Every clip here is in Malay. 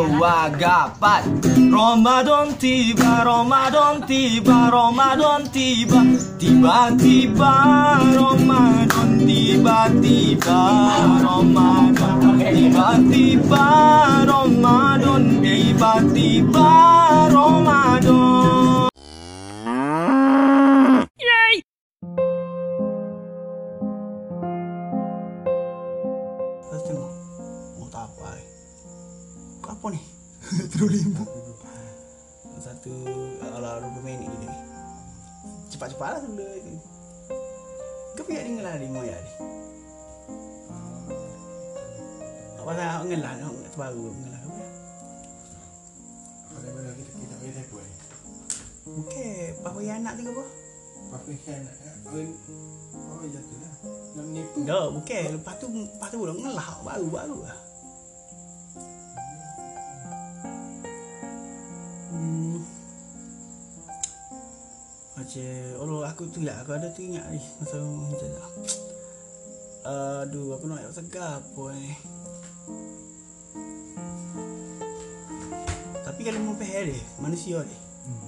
Wagapat Ramadan tiba, Ramadan tiba, Ramadan tiba. Tiba-tiba Ramadan tiba-tiba Ramadan Tiba-tiba Ramadan Tiba-tiba Ramadan ribu satu alah dua minit ini Cepat-cepat lah ini kau yang lah di ya ni apa nak ngelah nak ngelah baru ngelah kau ya kalau mana kita kita boleh buat Okey, papa yang anak ni apa? Papa yang anak. Ya. Kan? Papa jatuh lah. Nak menipu. No, okey. Lepas tu, lepas tu, lepas tu, baru baru. lah Macam Allah aku tu lah aku ada tu ingat ni masa macam tu. Aduh aku nak ayat segar apa eh. Tapi kalau mau pahal dia manusia dia Hmm.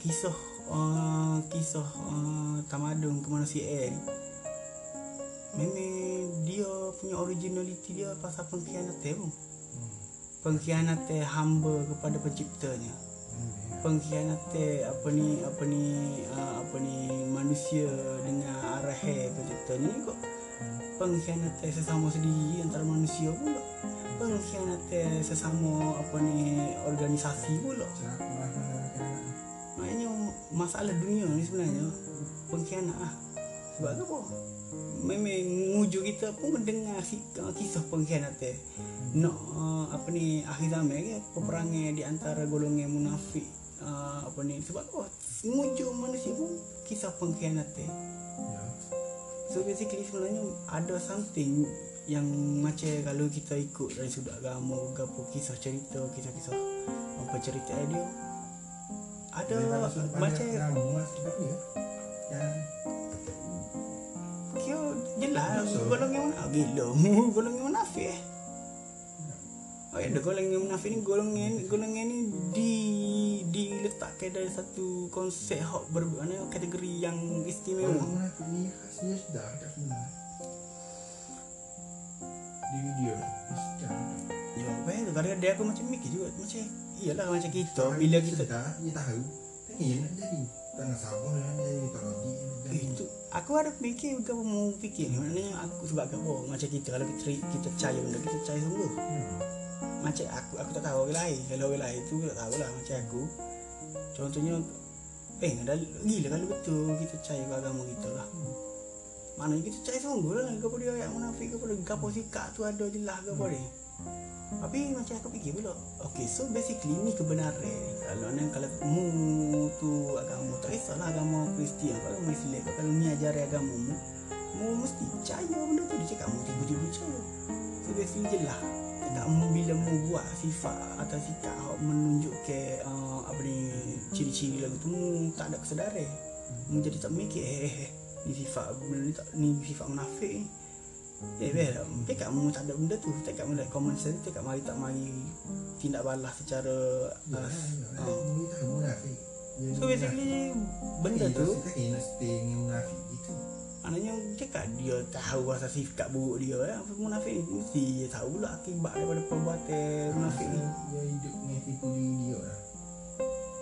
kisah uh, kisah uh, tamadun kemanusiaan ni memang dia punya originality dia pasal pengkhianatan pun Hmm. pengkhianatan hamba kepada penciptanya. Pengkhianatan apa ni apa ni uh, apa ni manusia dengan arahan penciptanya ni kok pengkhianatan sesama sendiri antara manusia pula pengkhianatan sesama apa ni organisasi pula lah. Maknanya masalah dunia ni sebenarnya pengkhianat lah. Sebab apa? Memang nguju kita pun mendengar si- kisah pengkhianatan. Nak uh, apa ni akhir zaman ke peperangan di antara golongan munafik uh, apa ni sebab apa? Nguju manusia pun kisah pengkhianatan. Ya. So basically sebenarnya ada something yang macam kalau kita ikut dari sudut agama gapo kisah cerita kisah-kisah apa cerita dia ada macam. Yang kira jelas Biasa. golongan mana gila golongan munafik eh Oh, ya, ada golongan munafik ni golongan golongan ni di diletakkan dari satu konsep hak ber, kategori yang orang istimewa. munafik ni khasnya sedar kat sebenar. Di video dia sedar. Ya, baik kadang dia aku macam mikir juga macam iyalah macam kita bila kita sedar, dia tahu. Tak kira nak jadi. Tak nak sabar nak jadi. Tak nak jadi. itu aku ada fikir ke mau fikir ni maknanya aku sebab apa macam kita kalau kita kita percaya benda kita percaya sungguh Hmm. Macam aku aku tak tahu orang lain. Kalau orang lain tu tak tahu lah macam aku. Contohnya eh dah gila kalau betul kita percaya ke agama kita lah. Maknanya kita percaya sungguh lah kepada dia ayat munafik kepada gapo sikap tu ada jelas kepada dia tapi macam aku fikir pula Okay so basically ni kebenaran Kalau ni kalau mu tu agama Tak kisahlah agama Kristian Kalau mu Islam Kalau ni ajaran agama mu Mu mesti percaya benda tu. Dia cakap mu tiba-tiba percaya. So basically je lah Mu bila mu buat sifat Atau sikap Hak menunjuk ke uh, Apa ni Ciri-ciri lagu tu Mu tak ada kesedaran Mu jadi tak mikir Eh eh eh Ni sifat benda ni tak Ni sifat munafik ni Eh bel, cakap mu tak ada benda tu Cakap mu ada common sense Cakap mari tak mari Tindak balas secara Ya, uh, ya. tahu munafik. Dia So basically Benda Eh, tu Tak stay dengan munafik gitu. Maknanya cakap dia tahu asal sifat buruk dia eh. Apa munafik ni? Mesti dia tahu pula akibat daripada perbuatan munafik ni. Dia hidup dengan tipu diri dia lah.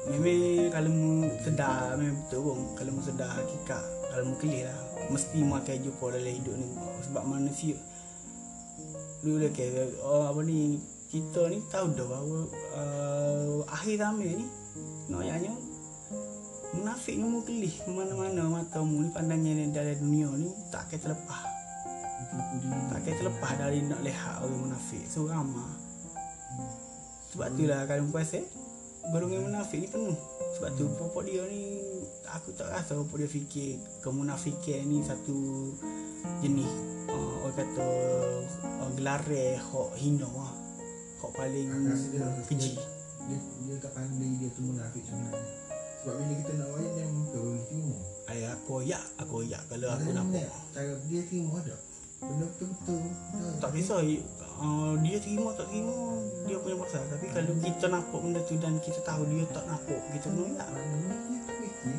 Memang kalau mu sedar Memang betul pun. Kalau mu sedar hakikat Kalau mu kelih lah Mesti mu akan jumpa dalam hidup ni. Sebab manusia Dulu dia kata Oh apa ni? Kita ni tahu dah bahawa uh, Akhir zaman ni Noyanya Munafik ni mu kelih Mana-mana mata mu ni Pandangan ni dalam dunia ni Tak akan terlepas. Tak akan terlepas dari nak lihat orang munafik So ramah Sebab tu lah kalau mu pasal Golongan munafik ni penuh Sebab tu popok dia ni Aku tak rasa popok dia fikir Kemunafikan ni satu Jenis uh, Orang kata uh, Gelare Hak hina lah Hak paling rasa dia keji dia, dia tak pandai dia tu munafik sebenarnya. Sebab bila kita nak wayang dia muka boleh terima. Ayah aku oyak Aku oyak Kalau aku nampak Cara dia terima ada. Benda betul-betul tak kisah. Uh, dia terima tak terima dia punya pasal. Tapi kalau kita nampak benda tu dan kita tahu dia tak nampak kita dia ya fikir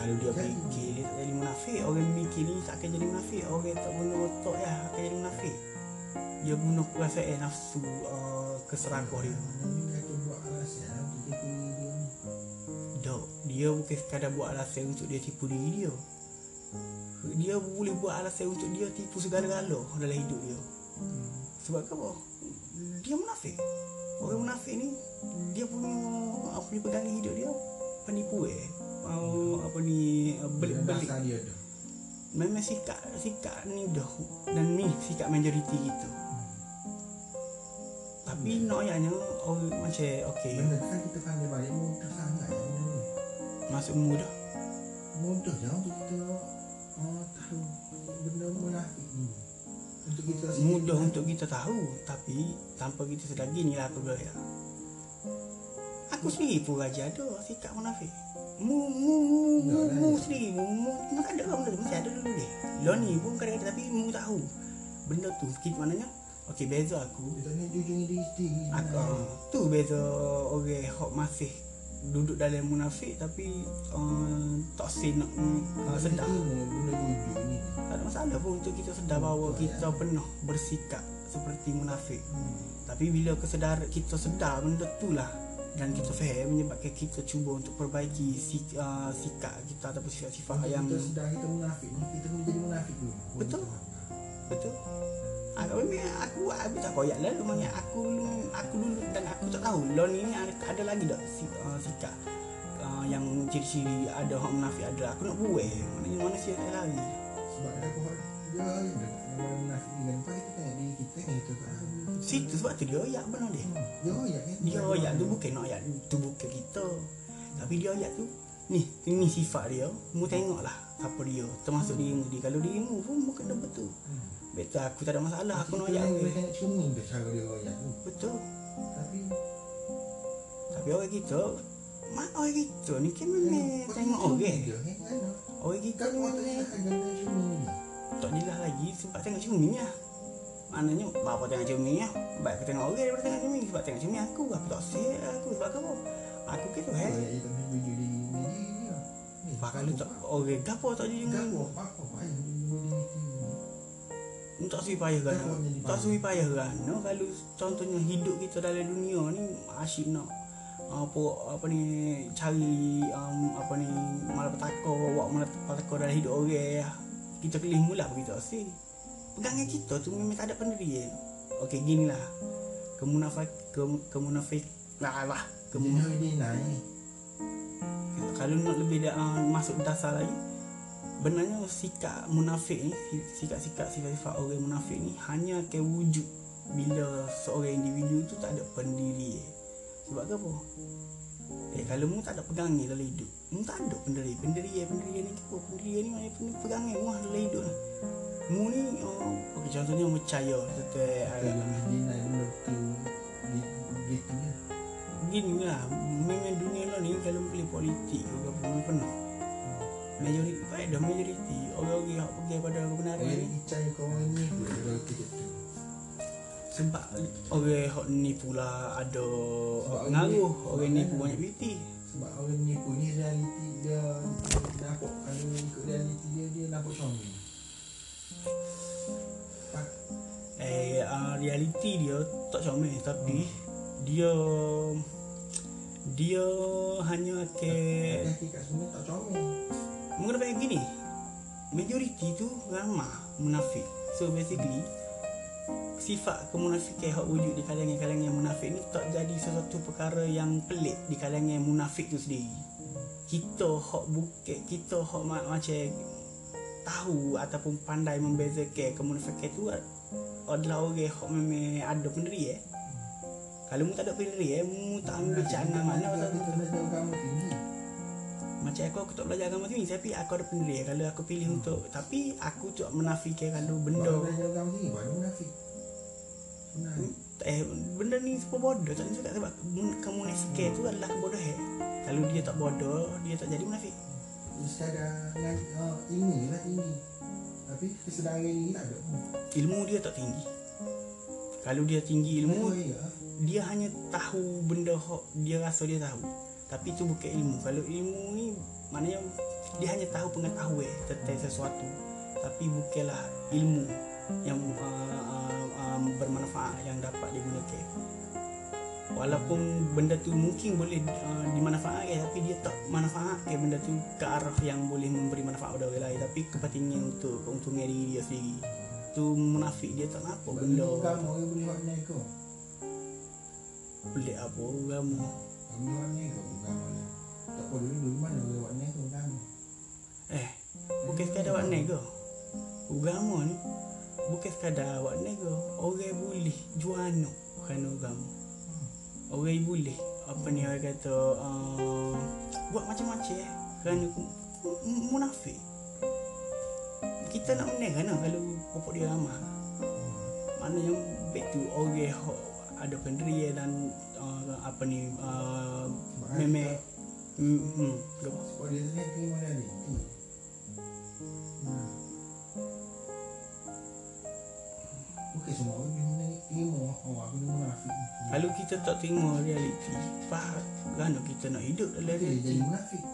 kalau dia fikir dia tak jadi munafik orang fikir ni tak akan jadi munafik. Orang tak guna otak ya akan jadi munafik. Dia guna perasaan nafsu uh, keserakahan dia. Maknanya kata buat alasan dia dia ni Dok, dia bukan sekadar buat alasan untuk dia tipu diri dia. Dia boleh buat alasan untuk dia tipu segala-gala dalam hidup dia. Sebab apa? Dia munafik. Orang munafik ni dia punya apa ni pegangan hidup dia penipu eh. Uh, apa ni uh, belik belik. Dasar dia dah Memang sikap sikap ni dah dan ni sikap majoriti kita. Tapi nak ayatnya orang macam okey Benda kan kita pandai balik Mudah sangat ni masuk mudah. Mudah je untuk kita uh, Tahu Benda munafik ni. Untuk kita mudah untuk kita tahu tapi tanpa kita sedar gini lah aku gaya aku sendiri pun raja ada sikap munafik. Mu mu mu mu, ada. mu sendiri mu mu mu tak ada kan benda mesti ada dulu deh. Lo ni pun kadang-kadang tapi mu tahu. Benda tu kita maknanya okey beza aku. Tak nak jujur diri sendiri aku uh, tu beza orang hok masih duduk dalam munafik tapi uh, tak say nak uh, sedar. Jujur ni. Tak ada masalah pun untuk kita sedar bahawa kita pernah bersikap seperti munafik. Tapi bila kesedar kita sedar benda tu lah. Dan kita faham menyebabkan kita cuba untuk perbaiki sik, uh, sikap kita ataupun sifat-sifat yang kita sedar kita munafik Kita kena jadi munafik dulu. Betul. betul. Aku memang aku aku tak koyak lah memang aku aku dulu dan aku tak tahu lon ini ada, ada lagi tak uh, sikap uh, yang ciri-ciri ada orang munafik ada aku nak buat maknanya mana sih yang lari Sebab Dia yang munafik ni kan Lepas kita tengok diri kita ni Kita tak tahu situ sebab tu dia oyak benar dia Hmm, Dia oyak kan Dia ayat tu bukan nak ayat tu bukan kita. Tapi dia ayat tu ni ini sifat dia. Mu tengoklah apa dia. Termasuk dirimu dia. Kalau dirimu pun mu kena betul. Hmm. Betul aku tak ada masalah aku nak ni aku. Cermin tu Cara dia oyak tu Betul. Tapi Tapi orang kita Mak orang kita ni kan memang Kau tengok orang. dia, kan? Mana? Orang kita Kan ni orang tak jelas ni lagi sebab tengok cermin lah. Maknanya bapa tengok cermin lah. Baik aku tengok orang daripada tengok cermin sebab tengok cermin aku aku tak siap aku sebab apa? Aku gitu eh. Oyak dia tak ni dia Ni, Pak kalau tak orang gapo tak jadi Gapo Apa tak suwi payah kan? Tak suwi payah kan? No? kalau contohnya hidup kita dalam dunia ni asyik nak apa apa ni cari um, apa ni malapetaka buat malapetaka dalam hidup orang ya. kita kelih mula begitu. Sih pegangan kita tu memang tak ada pendirian okey gini lah kemunafik ke, kemunafik lah lah. Kemun kemun, dia naik. Kalau nak lebih dah, uh, masuk dasar lagi benarnya sikap munafik ni si- sikap-sikap sifat-sifat orang munafik ni hanya akan wujud bila seorang individu tu tak ada pendiri. Sebab ke apa? Eh kalau mu tak ada pegangan dalam hidup mu tak ada pendiri. Pendiri pendiri ni apa? Pendiri ni mana pendiri pegangan? Mu dalam hidup ni mu ni oh, okay, contohnya mu percaya Gitu kan gini lah memang dunia lah ni kalau pilih politik ke apa memang penuh majoriti baik dah majoriti orang-orang yang pergi pada kebenaran Orang ni ni percaya kau orang ni sebab orang hok ni pula ada pengaruh orang orang ni- ni pun banyak beauty Sebab orang ni pun ni realiti dia Nampak Kalau ikut realiti dia Dia nampak comel. Pak eh uh, realiti dia tak comel tapi dia dia hanya ke sebenarnya tak comel mengenai gini. Majoriti tu ramah munafik. So basically sifat kemunafikan yang wujud di kalangan-kalangan yang munafik ni tak jadi sesuatu perkara yang pelik di kalangan yang munafik tu sendiri. Kita hok buket kita ma- macam tahu ataupun pandai membezakan kemunafikan tu adalah orang hok memang ada pendiri eh. Kalau mu tak ada pendiri eh mu tak ambil cakap mana pasal belajar agama tinggi macam aku aku tak belajar agama tinggi tapi aku ada pendiri kalau aku pilih untuk tapi aku tak menafikan kalau benda Kalau belajar agama tinggi Baru munafik? Benar eh benda ni semua bodoh. Tak cakap sebab kamu munafik tu adalah kebodohan. Kalau dia tak bodoh dia tak jadi munafik. Mesti ada ngan- uh, ilmu lah tinggi Tapi kesedaran ni tak ada. ilmu dia tak tinggi. Kalau dia tinggi ilmu Oh, iya. dia hanya tahu benda hok dia rasa dia tahu tapi itu bukan ilmu. Kalau ilmu ni maknanya dia hanya tahu pengetahuan tentang sesuatu. Tapi bukanlah ilmu yang uh, uh, um, bermanfaat yang dapat digunakan. Walaupun benda tu mungkin boleh uh, dimanfaatkan tapi dia tak manfaatkan benda tu ke arah yang boleh memberi manfaat pada orang lain. Tapi kepentingan untuk keuntungan diri dia sendiri. Tu munafik dia tak apa benda agama orang boleh buat ni kau. pelik apa agama Boleh buat ni kau agama ni. Tak apa dulu dulu mana boleh buat kau agama. Eh, bukan sekadar awak nego. Agama ni bukan sekadar awak nego. Orang boleh juano kerana agama. Orang boleh apa ni orang kata uh, buat macam-macam eh kerana munafik. Kita nak menang kan kalau pokok dia ramah. Mana yang baik tu orang hok ada pendirian dan uh, apa ni uh, meme hmm, hmm, apa? Sebab dia ni terima dia ni. Hmm. Bukan semua orang dia ni terima oh aku ni munafik. Kalau kita tak tengok realiti Faham Kerana kita nak hidup dalam dia jadi realiti munafik.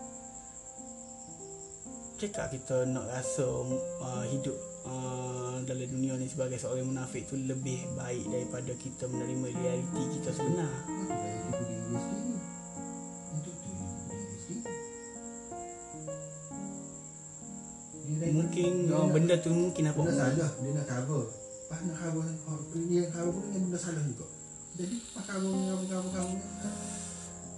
Cakap kita nak rasa uh, hidup uh, dalam dunia ni sebagai seorang munafik tu lebih baik daripada kita menerima realiti kita sebenar. Dia dia dia. Dia Mungkin dia nak- benda tu mungkin apa Benda salah Dia nak cover. Pas nak cover Dia cover pun dengan benda salah juga. Jadi pas cover Cover cover cover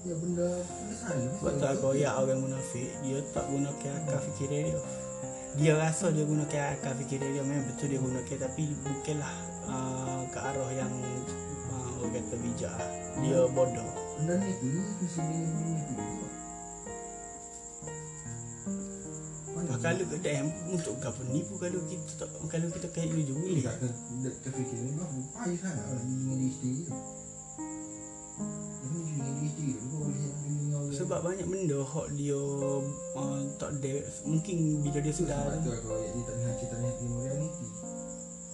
Ya benda Benda salah. Sebab tu aku ya orang munafik Dia tak gunakan akal fikiran dia Dia rasa dia gunakan akal fikiran dia Memang betul dia gunakan Tapi bukanlah uh, ke arah yang uh, Orang kata bijak lah. Dia bodoh. Benda ni tu Ni mesti ni ni ni tu. Juga Mana Ah, Kalau kedai untuk apa nipu kalau kita tak kalau kita kayak dulu juga Ni boleh. kata Dia terfikir ni Bah payah sangat lah Ni dengan diri sendiri tu Dia ni dengan diri sendiri tu Kau boleh Dia dengan orang Sebab banyak benda hak dia uh, tak ada mungkin bila dia sudah sebab tu aku ayat dia tak nak cerita ni realiti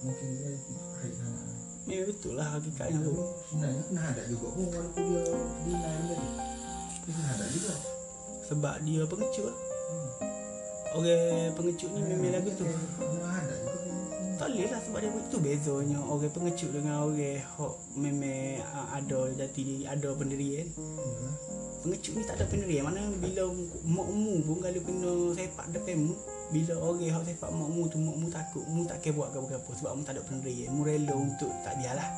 Mungkin realiti tu pahit sangat lah memang betul lah hakikatnya Tapi tu. sebenarnya kena hadap juga pun walaupun dia deny tu. Dia kena hadap juga. Sebab dia pengecut. Hmm. Orang pengecut ni memang lagu tu. Kena hadap juga. Tak boleh lah sebab dia itu bezanya orang pengecut dengan orang hak memang uh, ada jati diri, ada pendirian. Ya. Pengecut ni tak ada pendirian. Mana bila makmu pun kalau kena sepak depanmu, bila orang hak sepak makmu tu makmu takut, mu tak kira buat apa-apa sebab mu tak ada pendirian. Mu rela untuk tak biarlah.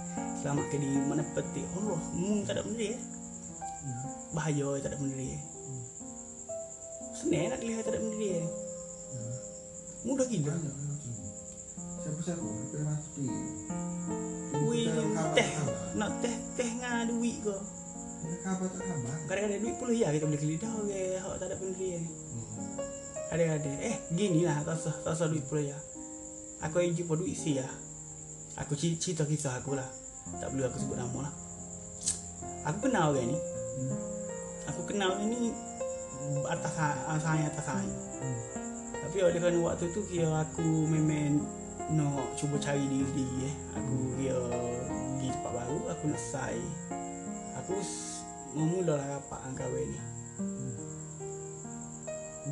Selamatkan diri mana petik Allah, mu tak ada pendirian. Ya. Bahaya tak ada pendirian. Senang nak lihat tak ada pendirian. Ya. Mudah gila. Ni. Siapa-siapa daripada mati tu. Wih, Kita khabar teh nak teh teh dengan duit ke? Khabar tak khabar. Kadang-kadang duit puluh ya kita boleh kelidah orang hak tak ada pendirian. Hmm. Ada-ada. Eh, gini lah tak usah, tak usah duit puluh ya. Aku yang jumpa duit si ya. Aku cerita kisah aku lah. Tak perlu aku sebut nama lah. Aku kenal orang ni. Hmm. Aku kenal orang ni atas saya atas saya. Hmm. Tapi oleh kerana waktu tu kira aku memang nak cuba cari diri diri eh. Aku kira pergi tempat baru, aku nak sai. Aku s- memulalah rapat dengan kawan ni.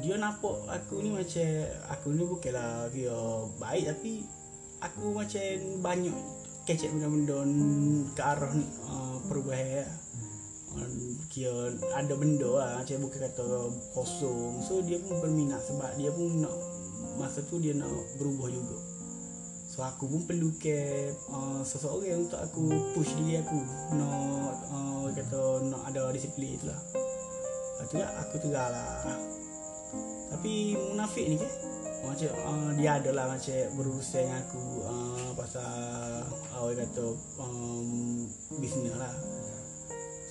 Dia nampak aku ni macam aku ni bukanlah kira baik tapi aku macam banyak kecek benda-benda ke arah ni uh, perubahan uh, kira ada benda lah macam bukan kata kosong so dia pun berminat sebab dia pun nak masa tu dia nak berubah juga so aku pun perlu ke uh, seseorang untuk aku push diri aku. Nak uh, kata nak ada disiplin tu lah Lepas tu aku tegar lah. Tapi munafik ni ke macam uh, dia ada lah macam berurusan dengan aku uh, pasal uh, orang kata um, bisnes lah.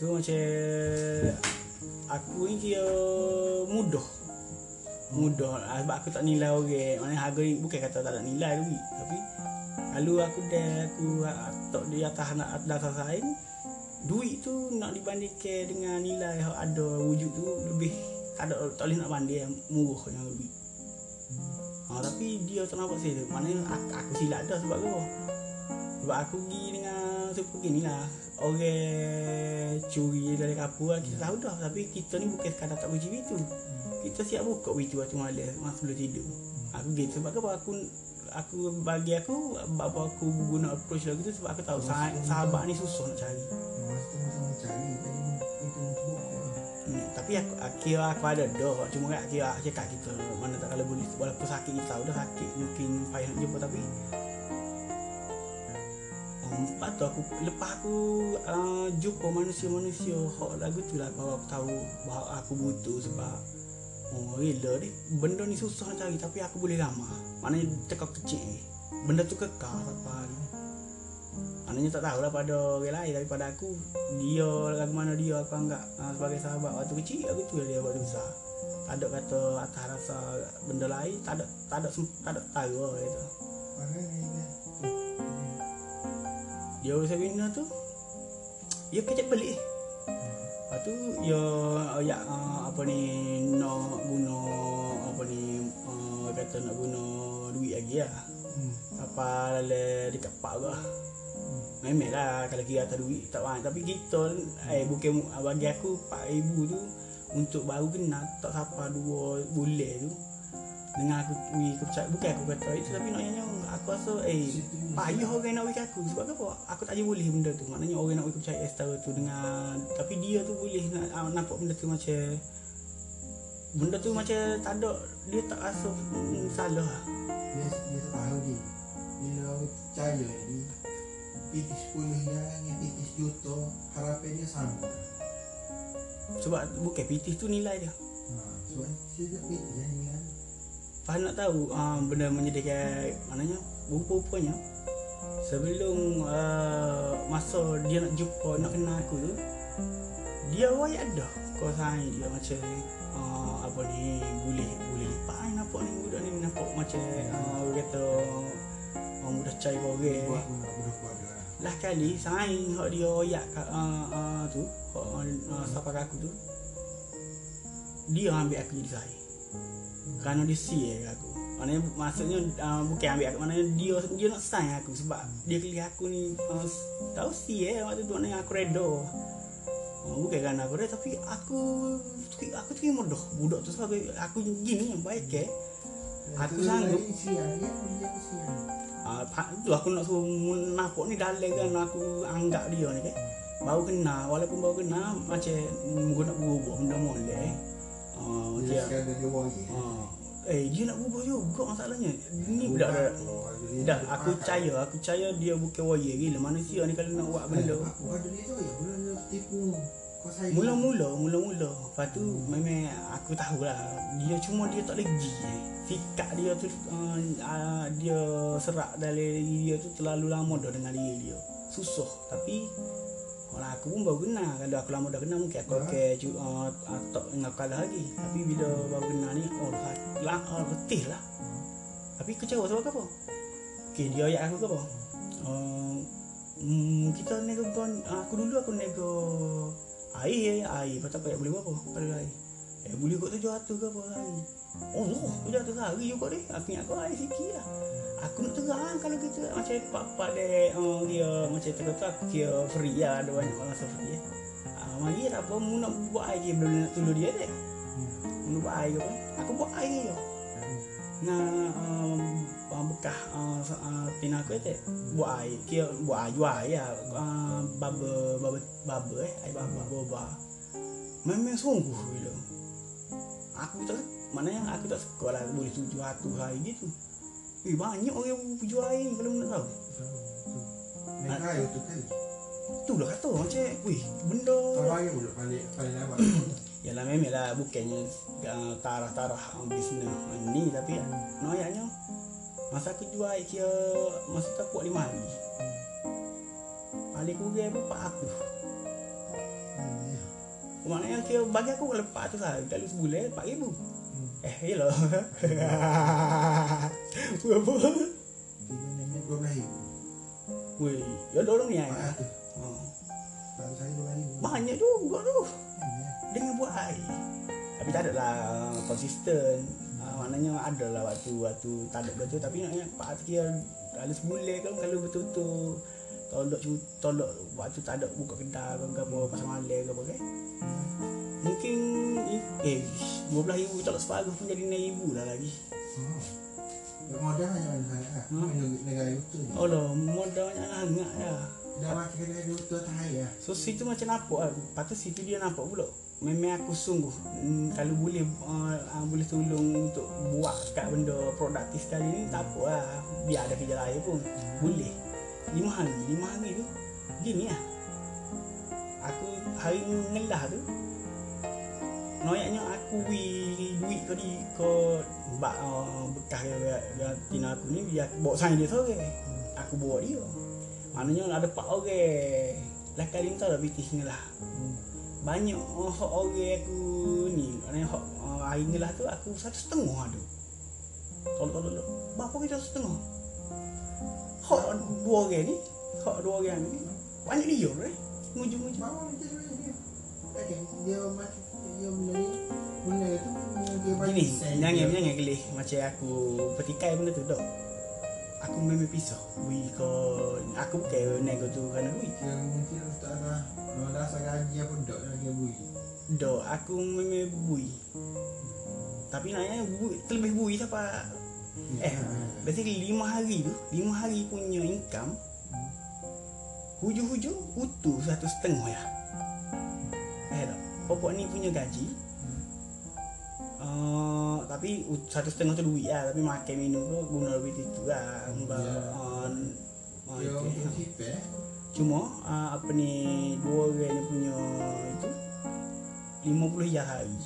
So macam aku ni kira mudah mudah. Ah, sebab aku tak nilai orang. Maknanya harga ni bukan kata tak ada nilai duit tapi kalau aku dah aku tak di atas nak atas saing duit tu nak dibandingkan dengan nilai yang ada wujud tu lebih ada tak boleh nak banding yang murah dengan duit ha, tapi dia tak nampak saya maknanya aku, aku silap dah sebab apa sebab aku pergi dengan super gini lah. Orang curi dari kapur lah, kita tahu dah. Tapi kita ni bukan sekadar tak kunci pintu kita siap buka pintu waktu malam masa sebelum tidur. Aku gitu sebab apa aku aku bagi aku bapa aku guna approach lagu tu sebab aku tahu sah- sahabat ni susah nak cari. Tu lah. Hmm, tapi aku kira aku ada dah cuma kan kira aku cakap kita mana tak kalau boleh. Walaupun sakit kita tahu dah sakit mungkin payah nak jumpa tapi lepas tu aku lepas aku uh, jumpa manusia-manusia hak lagu tu lah baru aku tahu bahawa aku butuh sebab oh gila ni. Benda ni susah nak cari tapi aku boleh lama maknanya tekak kecil benda tu kekal hari Maknanya tak tahulah pada orang lain Tapi pada aku Dia lagu mana dia Aku anggap uh, sebagai sahabat Waktu kecil aku tu dia waktu besar Tak ada kata atas rasa benda lain Tak ada Tak ada, tak ada tahu lah gitu. Mana urus bina tu Dia kecek pelik Lepas tu Dia ya, uh, Apa ni Nak guna Apa ni uh, Kata nak guna Duit lagi lah. Hmm. Apa lele dekat pak ke Memang lah kalau kira atas duit tak banyak. Tapi kita eh bukan bagi aku 4000 tu Untuk baru kenal tak siapa dua bulan tu Dengan aku wui kepercayaan Bukan aku kata itu tapi naknya aku rasa eh payah orang nak wui aku? Sebab apa aku tak boleh benda tu. Maknanya orang nak wui kepercayaan setara tu dengan Tapi dia tu boleh nak, ah, nampak benda tu macam Benda tu macam tak ada Dia tak rasa mm, salah. Lah Dia, dia tak tahu dia. Bila orang percaya ni PT 10 dengan PT juta Harapan dia sama. Sebab bukan PT tu nilai dia. Ha, Sebab dia tak PT lah ni kan Faham nak tahu uh, benda menyedihkan maknanya rupa-rupanya sebelum uh, masa dia nak jumpa nak kenal aku tu dia wayak dah kau sayang dia macam uh, apa ni boleh boleh lipat nampak ni budak ni nampak macam uh, orang kata orang mudah Buat orang. Lah kali sayang hak dia wayak uh, uh, tu hak uh, siapa kat aku tu dia ambil aku jadi sayang kerana dia sial kat aku. Maknanya maksudnya uh, bukan ambil aku Maknanya dia dia nak sign aku Sebab dia kelih aku ni uh, Tahu sial waktu tu maknanya aku reda. Uh, Bukan kerana aku reda Tapi aku Aku terima dah Budak tu sebab aku gini yang baik eh. Aku sanggup. aku uh, tu aku nak suruh nampak ni dalam kan Aku anggap dia ni kan Baru kenal Walaupun baru kenal Macam Muka nak berubah benda molek uh, Dia dia, sekarang dia wari uh, Eh dia nak berubah juga masalahnya. Ni budak dah Dah, aku percaya, aku percaya dia bukan warrior gila Manusia ni kalau nak buat benda. Bukan dunia tu ya Bukan dia tipu Mula-mula, mula-mula. Lepas tu memang aku tahulah Dia cuma dia tak legi eh. Sikap dia tu uh, uh, Dia serak dari dia tu terlalu lama dah dengan diri dia. Susah. Tapi Orang aku pun baru kenal Kalau aku lama dah kenal mungkin aku cu- uh, tak aku kalah lagi Tapi bila baru kenal ni Oh lah, uh, letih lah Tapi kecewa sebab apa? Okay, dia ayat aku ke apa? Uh, mm, kita nego uh, aku dulu aku nego air, air. Aku ayat boleh berapa? Pada air. Eh, boleh kot tujuh ratus ke apa hari? Oh, oh tujuh ratus hari juga deh. Aku ingat kau air sikit lah. Aku nak terang kalau kita macam pak-pak dek uh, dia macam tu aku kira free lah ada banyak orang rasa free eh. Uh, mari tak apa mu nak buat air dia belum nak tolong dia dek. Mu nak buat air apa? Aku buat air je. Nah, um, uh, bekas uh, uh, pina aku tu buat air kira buat air jual air lah uh, baba baba baba eh air baba boba memang sungguh bila aku tak mana yang aku tak suka lah boleh tujuh ratus hari gitu Eh banyak orang jual air ni kalau nak tahu. Naik raya tu kali Tu lah kata macam Wih benda. Kalau raya pula balik Balik lawak Yalah memang lah bukannya uh, tarah-tarah bisnes uh, ni tapi noyaknya masa aku jual kira masa tu aku buat lima hari. Paling kurang pun aku. Maknanya kira bagi aku kalau empat tu lah kalau sebulan empat ribu. Eh. Berapa? Nenek dua belas ribu Weh, ya dorong ni ayah. ratus Oh. Baru saya dua belas ribu Banyak juga tu. Ya, dengan buat air Tapi tak adalah konsisten uh, maknanya ada lah waktu waktu tak ada betul tapi naknya pak kira dalam sebulan kan kalau betul-betul tolak cu- tolak waktu tak ada buka kedai ke apa pasal malam ke apa kan. Mungkin eh 12 ribu tolak separuh pun jadi 6 ribu lah lagi. Oh. Yang modal hanya Hmm. negara itu. oh lah modalnya hangat ya Dah makan kedai itu tak ya. So situ macam nampak lah. Tu situ dia nampak pula. Memang aku sungguh hmm, Kalau boleh uh, uh, Boleh tolong untuk Buat kat benda produktif sekali ni Tak apa lah. Biar ada kerja lain pun. Boleh Lima hari Lima hari tu Gini lah Aku Hari ngelah tu Noyaknya aku wi duit ke di bak uh, bekas dia dia tina aku ni aku bawa sign dia sore. Aku bawa dia. Maknanya ada pak orang. Lah kali ni tahu lah bitih ngelah. Banyak uh, hak orang aku ni. Maknanya hak uh, hari ngelah tu aku satu setengah ada. Tolong tolong. Berapa kita setengah? Hak dua orang ni. Hak dua orang ni. Banyak dia eh. Mujung-mujung. Bawa dia dia. Okey, dia mati dia benda ni benda tu dia Gini, jangan jangan gelih macam aku petikai benda tu dok. Aku memang pisah. Wi ko aku bukan nego tu kerana duit. Dia mungkin tak ada dasar gaji apa dok lagi bui. Dok, aku memang bui. Tapi naknya bui terlebih bui siapa Eh, basically lima hari tu, lima hari punya income hujung-hujung utuh satu setengah ya. Eh tak? Pokok ni punya gaji Uh, tapi satu setengah tu duit lah Tapi makan minum tu guna duit itu lah Mbak Dia itu, untuk ha. sipeh. Cuma uh, apa ni Dua orang ni punya itu 50 ya hari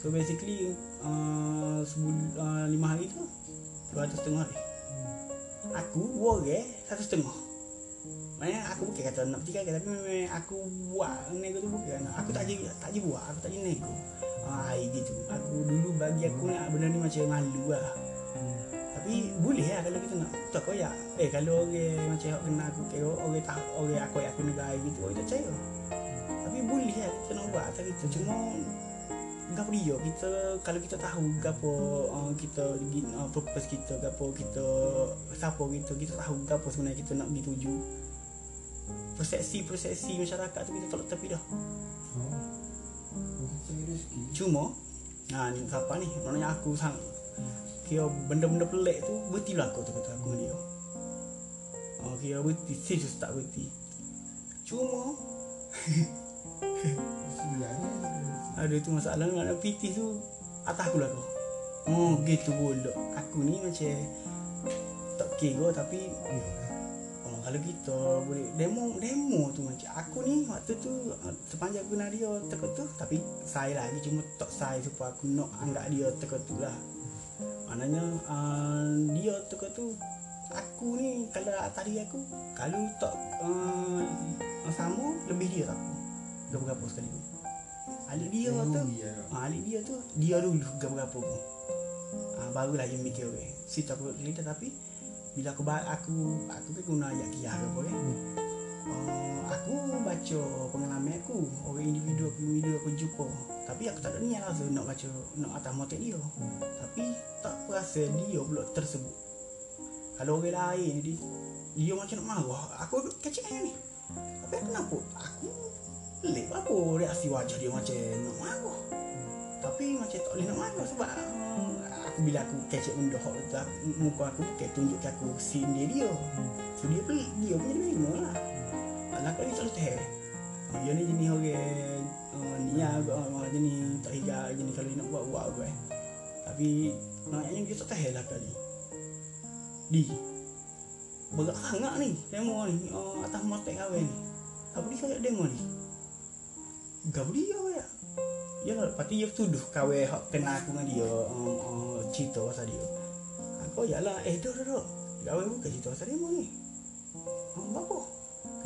So basically uh, sebul, uh, 5 hari tu 200 setengah ni Aku dua orang satu setengah? Maksudnya aku bukan kata nak petikai Tapi memang aku buat nego tu bukan. Aku tak je, tak je buat Aku tak je nego. Hari gitu Aku dulu bagi aku nak benda ni macam malu lah. Tapi boleh lah kalau kita nak tak koyak. Eh kalau orang macam hak kenal aku kira orang tahu orang aku aku negara gitu orang tak percaya. Tapi boleh lah kita nak buat asal kita cuma gapo dia kita kalau kita tahu gapo uh, kita uh, purpose kita gapo kita siapa kita kita tahu gapo sebenarnya kita nak pergi tuju persepsi-persepsi masyarakat tu kita tolak tepi dah. Oh. Cuma Nah ni siapa ni? Maknanya aku sang Kira benda-benda pelik tu Berti lah aku tu kata aku dengan dia. Oh kira berti Serius tak berti Cuma. Ada tu masalah. Maknanya PT tu Atas aku lah kau Oh. Gitu pula Aku ni macam Tak kira tapi Oh, kalau kita boleh. Demo demo tu macam aku ni waktu tu sepanjang aku kenal dia teka tu tapi saya lagi. Cuma tak saya supaya aku nak anggap dia teka tu lah. Maknanya uh, dia teka tu aku ni kalau tadi aku kalau tak uh, sama lebih dia aku berapa sekali tu adik dia tu Ya. Ah, alik dia tu dia dulu berapa pun. Ah, barulah dia mikir okay. Situ aku cerita tapi bila aku aku aku pergi guna ayat kiyah ke apa kan. Uh, aku baca pengalaman aku orang individu aku individu aku jumpa tapi aku tak ada niat rasa nak baca nak atas motek dia tapi tak rasa dia pula tersebut kalau orang lain dia, dia macam nak marah aku kecil ni tapi aku nampak aku pelik apa reaksi wajah dia macam nak marah? Tapi macam tak boleh nak marah sebab uh, aku bila aku kecek aku- muka aku bukan tunjuk aku scene dia dia. So dia pelik dia punya dia memang lah. Anak kali tak teh uh, dia ni jenis orang uh, ni lah uh, jenis tak higa jenis kalau dia nak buat buat aku eh. Tapi naknya dia tak teh lah kali di. Berat sangat ni demo ni. Uh, atas motek kahwin ni. Apa dia kayak demo ni Gak dia ya. Ya lepas tu dia tuduh kawan hak kenal aku dengan dia uh, cerita pasal dia. Aku ya lah, eh dah dah dah. Kawan bukan cerita pasal dia ni. Um, apa?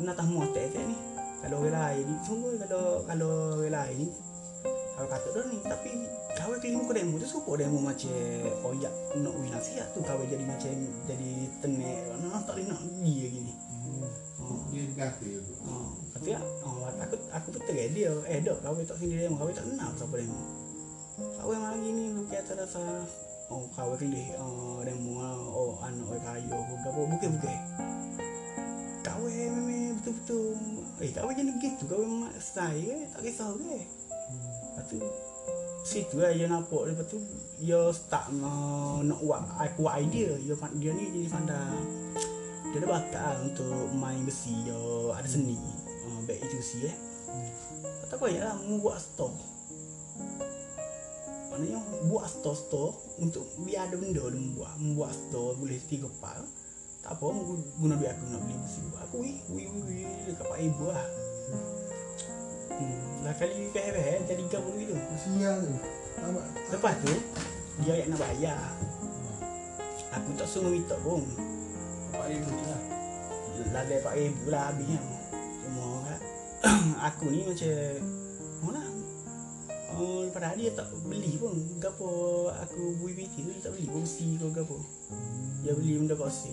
Kena tahu kat ni. Kalau orang lain sungguh kalau kalau orang lain kalau kata dah ni tapi kawan kelimu ke demo tu suka demo macam oyak nak win nasihat tu kawan jadi macam jadi tenek nak tak boleh nak dia gini. Dia bro. Oh, kata ya, oh, aku aku betul ke dia. Eh, dok, kau tak sini demo, kau tak kenal siapa demo. Kau yang lagi ni lu kata rasa oh kau kelih oh demo oh anak oi kayu ke apa bukan bukan. Kau memang betul-betul. Eh kau jenis gitu kau memang style ke? Tak kisah ke? Lepas tu situ lah dia nampak. Lepas tu dia start uh, nak buat aku idea. Dia, dia ni jadi pandai dia ada bakat lah untuk main besi dia ada seni. Uh, baik itu besi eh. Tak apa ya lah mau buat store. Maknanya buat store-store untuk biar ada benda dia membuat membuat store boleh tiga part tak apa guna duit aku nak beli besi aku wih wih wih dekat pak ibu lah. Hmm, lah kali peh-peh jadi gabung gitu. Sial tu. Lepas tu Dia yang nak bayar. Aku tak suruh minta pun Pak Ibu tu lah. Lalai pak ibu lah habisnya Semua kan. Aku ni macam Mana Oh, padahal dia tak beli pun. Gapo aku bui PT tu dia tak beli pun. Si ke gapo. Dia beli benda kat si.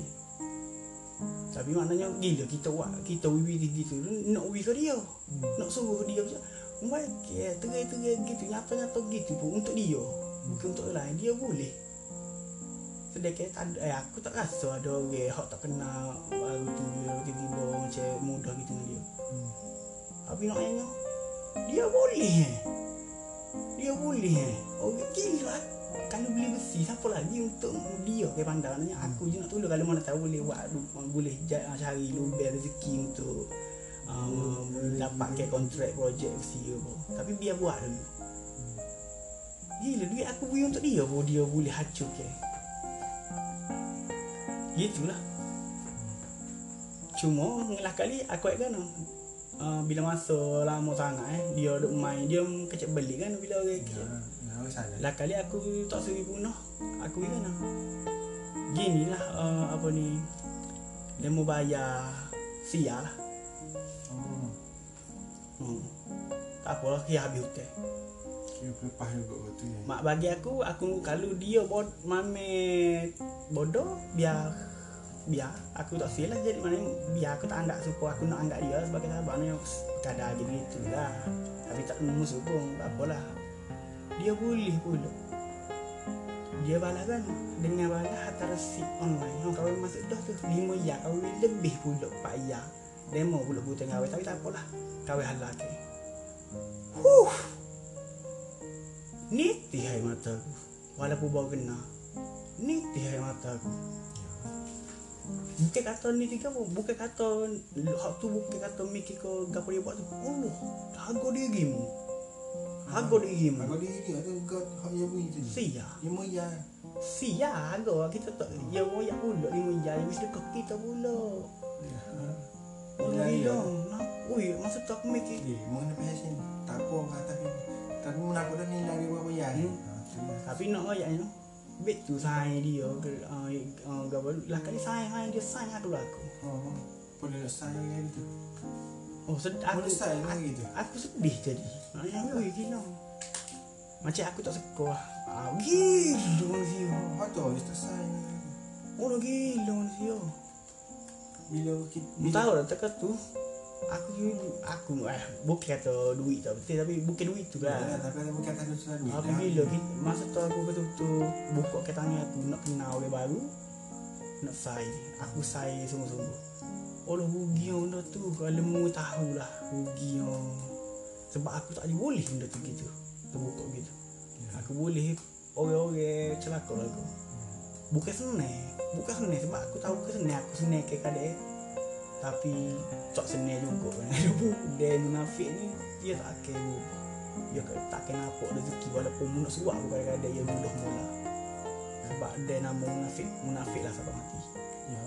Tapi maknanya gila kita buat. Kita bui PT gitu. Nak bui ke dia? Nak suruh dia macam Baik terai-terai gitu. Nyata-nyata gitu pun untuk dia. Bukan untuk orang lain Dia boleh Tak ada, eh, aku tak rasa ada orang yang tak kenal baru tu dia tiba-tiba macam mudah gitu dengan dia. Tapi naknya dia boleh eh. Dia boleh eh. Orang gila. Kalau beli besi siapa lagi untuk dia ke pandangannya aku je nak tolong kalau mana tahu boleh buat boleh ja- cari lubang rezeki untuk um, dapat ke kontrak projek besi ke apa. Tapi biar buat dulu. Gila duit aku beri untuk dia pun dia boleh hancur ke. Gitulah. Cuma ngelah kali aku kan uh, bila masa lama sangat eh dia duk main dia kecek beli kan bila orang Ya, kecek. ya. Lah kali aku tak suri punah. Aku kan Gini lah uh, apa ni dia mau bayar sia lah. Oh, Hmm. Tak apalah dia habis hutang. Lepas juga betul ya. Mak bagi aku aku kalau dia bod mame bodoh biar biar aku tak silap jadi mana biar aku tak anggap suka aku nak anggap dia sebagai sahabat ni kadang jadi itulah tapi tak pun tak apalah dia boleh pula. Dia balas kan dengan balas hantar resip online. Oh, kau masuk dah tu 5 ya kau lebih pula 4 ya demo pula buta ngawe tapi tak apalah kau halal ke. Huh Niti hai mataku Walaupun bau kena Niti hai mataku Bukan kata ni tiga pun Bukan kata Hak tu bukan kata mikir ke Gapa dia buat tu Allah Harga dirimu Harga dirimu Kalau dia ni ada god hak yang bunyi tu. Sia Dia mau ya. Sia harga Kita tak Ya royak pula Lima jaya Mesti dekat kita pula Ya. Gila, gila. Nak Ui masa tu aku mikir Dia mau nak pasal sini. Tak apa kan tapi tapi menakut dah ya. Hmm. Ha, tu dia. Tapi nak royaknya Bet tu sayang dia ke uh, uh, Gapa Lah kali sayang sayang Dia sayang aku lah aku Oh, boleh nak sayang yang itu. Oh sedih aku, Boleh sayang kan gitu. aku sedih jadi Maknanya aku gila Macam aku tak suka lah ah, Gila manusia Oh, tu dia tak sayang. Oh gila manusia Bila kita tahu dah tekat tu Aku Aku eh Bukan kata duit tak betul Tapi bukan duit tu Ya, lah tapi ada bukan tak ada Aku gila kita, Masa tu aku betul-betul Buka ke tangan aku Nak kenal orang baru Nak say Aku say sungguh-sungguh. Oh lah rugi benda tu. Kalau mu tahulah Rugi Sebab aku tak boleh benda tu gitu Terbuka gitu. Aku boleh Orang-orang celaka lah aku Bukan senang Bukan senang. Sebab aku tahu ke senang Aku senang ke kadek Tapi Tak senang juga. Kan Dia munafik ni Dia tak akan Dia tak akan nampak rezeki Walaupun mu nak suap pun kadang-kadang Dia mudah mula. Sebab dia nama munafik Munafik lah sampai mati. Ya.